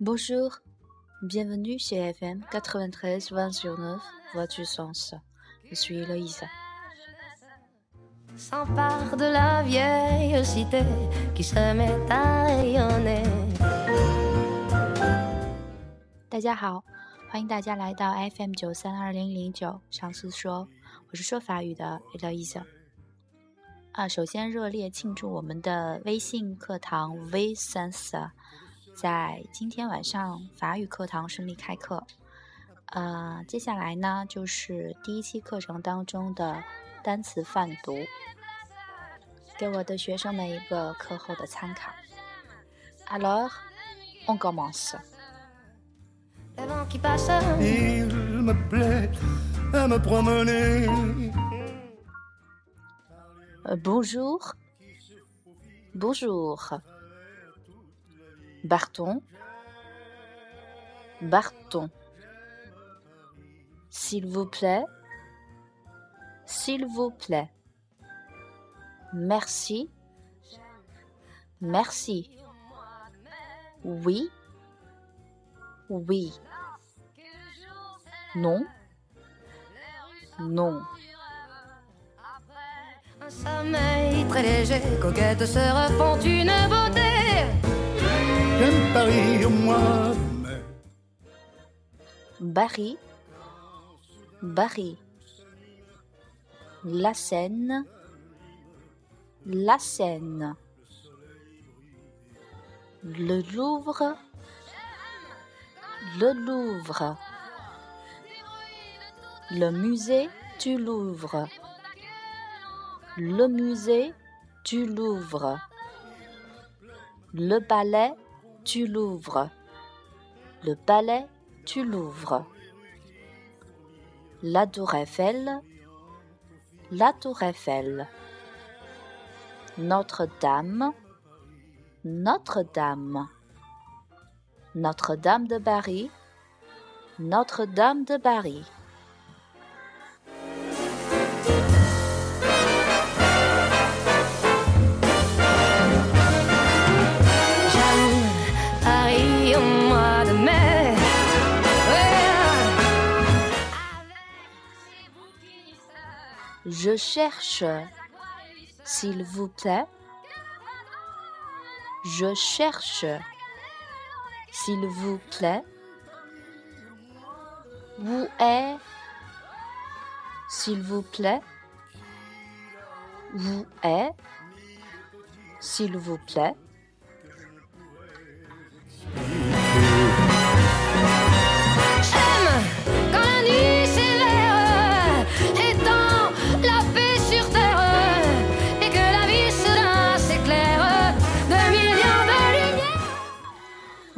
Bonjour, bienvenue chez FM 93 20 sur 9, Voix du Sens. Je suis Eloïse. S'empare de la vieille cité qui se met à rayonner. 大家好，欢迎大家来到 FM 九三二零零九。上次说，我是说法语的 Eloise。 啊，首先热烈庆祝我们的微信课堂 V Sense 在今天晚上法语课堂顺利开课。呃，接下来呢就是第一期课程当中的单词泛读，给我的学生们一个课后的参考。Alors, on commence. Il me plaît à me promener. Bonjour. Bonjour. Barton. Barton. S'il vous plaît. S'il vous plaît. Merci. Merci. Oui. Oui. Non. Non. Un sommeil très léger, coquette se refont une beauté. J'aime Paris, moi, Barry, Barry. La Seine, la Seine. Le Louvre, le Louvre. Le musée du Louvre. Le musée du Louvre. Le palais du Louvre. Le palais du Louvre. La tour Eiffel. La tour Eiffel. Notre-Dame. Notre-Dame. Notre-Dame de Paris. Notre-Dame de Paris. Je cherche, s'il vous plaît. Je cherche, s'il vous plaît. Où est, s'il vous plaît. Où est, s'il vous plaît.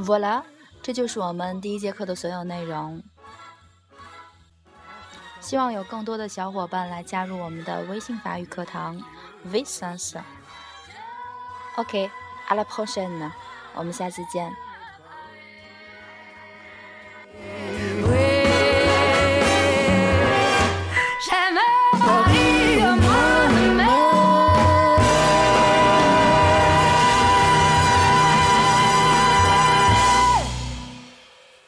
Voilà，这就是我们第一节课的所有内容。希望有更多的小伙伴来加入我们的微信法语课堂 v i s a n s OK，à la prochaine，我们下次见。